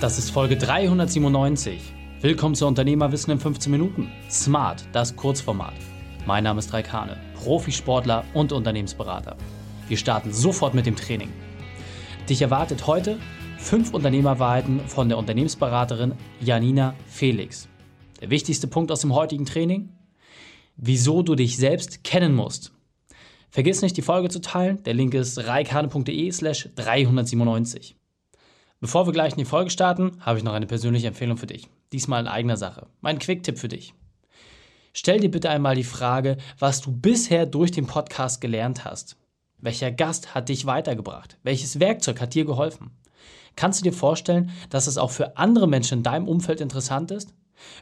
Das ist Folge 397. Willkommen zu Unternehmerwissen in 15 Minuten. Smart, das Kurzformat. Mein Name ist Raikane, Profisportler und Unternehmensberater. Wir starten sofort mit dem Training. Dich erwartet heute fünf Unternehmerwahrheiten von der Unternehmensberaterin Janina Felix. Der wichtigste Punkt aus dem heutigen Training? Wieso du dich selbst kennen musst. Vergiss nicht, die Folge zu teilen. Der Link ist reikane.de slash 397. Bevor wir gleich in die Folge starten, habe ich noch eine persönliche Empfehlung für dich. Diesmal in eigener Sache. Mein Quick-Tipp für dich. Stell dir bitte einmal die Frage, was du bisher durch den Podcast gelernt hast. Welcher Gast hat dich weitergebracht? Welches Werkzeug hat dir geholfen? Kannst du dir vorstellen, dass es auch für andere Menschen in deinem Umfeld interessant ist?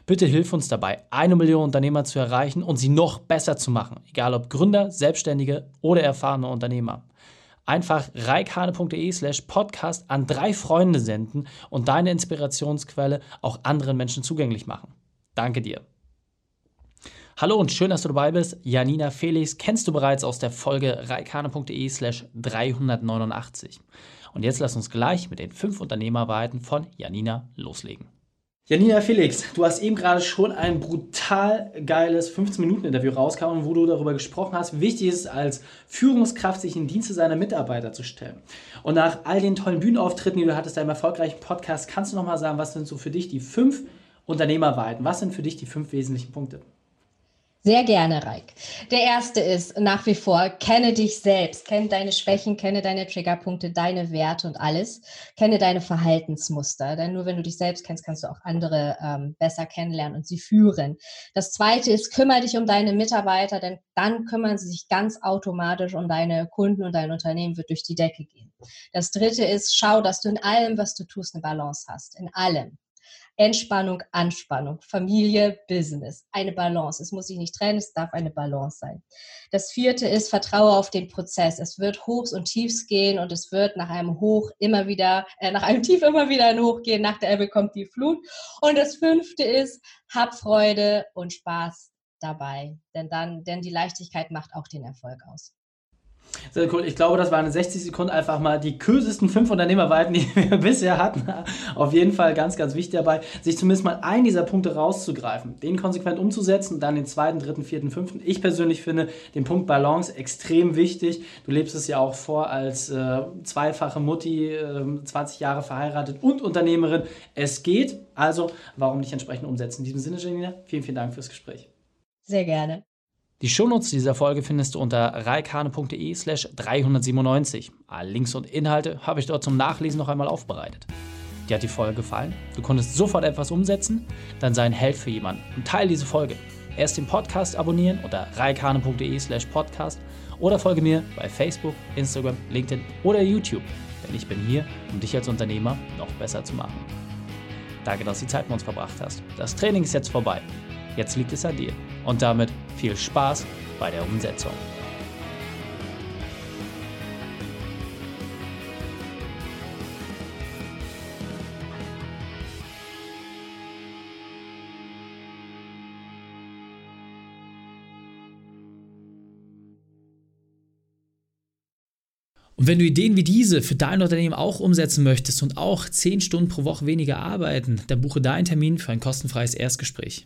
Bitte hilf uns dabei, eine Million Unternehmer zu erreichen und sie noch besser zu machen, egal ob Gründer, Selbstständige oder erfahrene Unternehmer einfach reikane.de slash podcast an drei Freunde senden und deine Inspirationsquelle auch anderen Menschen zugänglich machen. Danke dir. Hallo und schön, dass du dabei bist. Janina Felix kennst du bereits aus der Folge reikane.de slash 389. Und jetzt lass uns gleich mit den fünf Unternehmerweiten von Janina loslegen. Janina Felix, du hast eben gerade schon ein brutal geiles 15-Minuten-Interview rausgehauen, wo du darüber gesprochen hast, wichtig es ist, als Führungskraft sich in Dienste seiner Mitarbeiter zu stellen. Und nach all den tollen Bühnenauftritten, die du hattest, deinem erfolgreichen Podcast, kannst du nochmal sagen, was sind so für dich die fünf Unternehmerweiten? Was sind für dich die fünf wesentlichen Punkte? Sehr gerne, Reik. Der erste ist nach wie vor, kenne dich selbst, kenne deine Schwächen, kenne deine Triggerpunkte, deine Werte und alles. Kenne deine Verhaltensmuster, denn nur wenn du dich selbst kennst, kannst du auch andere ähm, besser kennenlernen und sie führen. Das zweite ist, kümmere dich um deine Mitarbeiter, denn dann kümmern sie sich ganz automatisch um deine Kunden und dein Unternehmen wird durch die Decke gehen. Das dritte ist, schau, dass du in allem, was du tust, eine Balance hast. In allem. Entspannung, Anspannung, Familie, Business, eine Balance. Es muss sich nicht trennen, es darf eine Balance sein. Das vierte ist, vertraue auf den Prozess. Es wird Hochs und Tiefs gehen und es wird nach einem Hoch immer wieder, äh, nach einem Tief immer wieder ein Hoch gehen, nach der Ebbe kommt die Flut. Und das fünfte ist, hab Freude und Spaß dabei, denn dann, denn die Leichtigkeit macht auch den Erfolg aus. Sehr cool. Ich glaube, das waren in 60 Sekunden einfach mal die kösesten fünf Unternehmerweiten, die wir bisher hatten. Auf jeden Fall ganz, ganz wichtig dabei, sich zumindest mal einen dieser Punkte rauszugreifen, den konsequent umzusetzen und dann den zweiten, dritten, vierten, fünften. Ich persönlich finde den Punkt Balance extrem wichtig. Du lebst es ja auch vor als äh, zweifache Mutti, äh, 20 Jahre verheiratet und Unternehmerin. Es geht. Also, warum nicht entsprechend umsetzen? In diesem Sinne, Janina, vielen, vielen Dank fürs Gespräch. Sehr gerne. Die Shownotes dieser Folge findest du unter reikane.de slash 397. Alle Links und Inhalte habe ich dort zum Nachlesen noch einmal aufbereitet. Dir hat die Folge gefallen? Du konntest sofort etwas umsetzen? Dann sei ein Held für jemanden und teile diese Folge. Erst den Podcast abonnieren unter reikane.de slash podcast oder folge mir bei Facebook, Instagram, LinkedIn oder YouTube, denn ich bin hier, um dich als Unternehmer noch besser zu machen. Danke, dass du die Zeit mit uns verbracht hast. Das Training ist jetzt vorbei. Jetzt liegt es an dir. Und damit viel Spaß bei der Umsetzung. Und wenn du Ideen wie diese für dein Unternehmen auch umsetzen möchtest und auch 10 Stunden pro Woche weniger arbeiten, dann buche deinen Termin für ein kostenfreies Erstgespräch.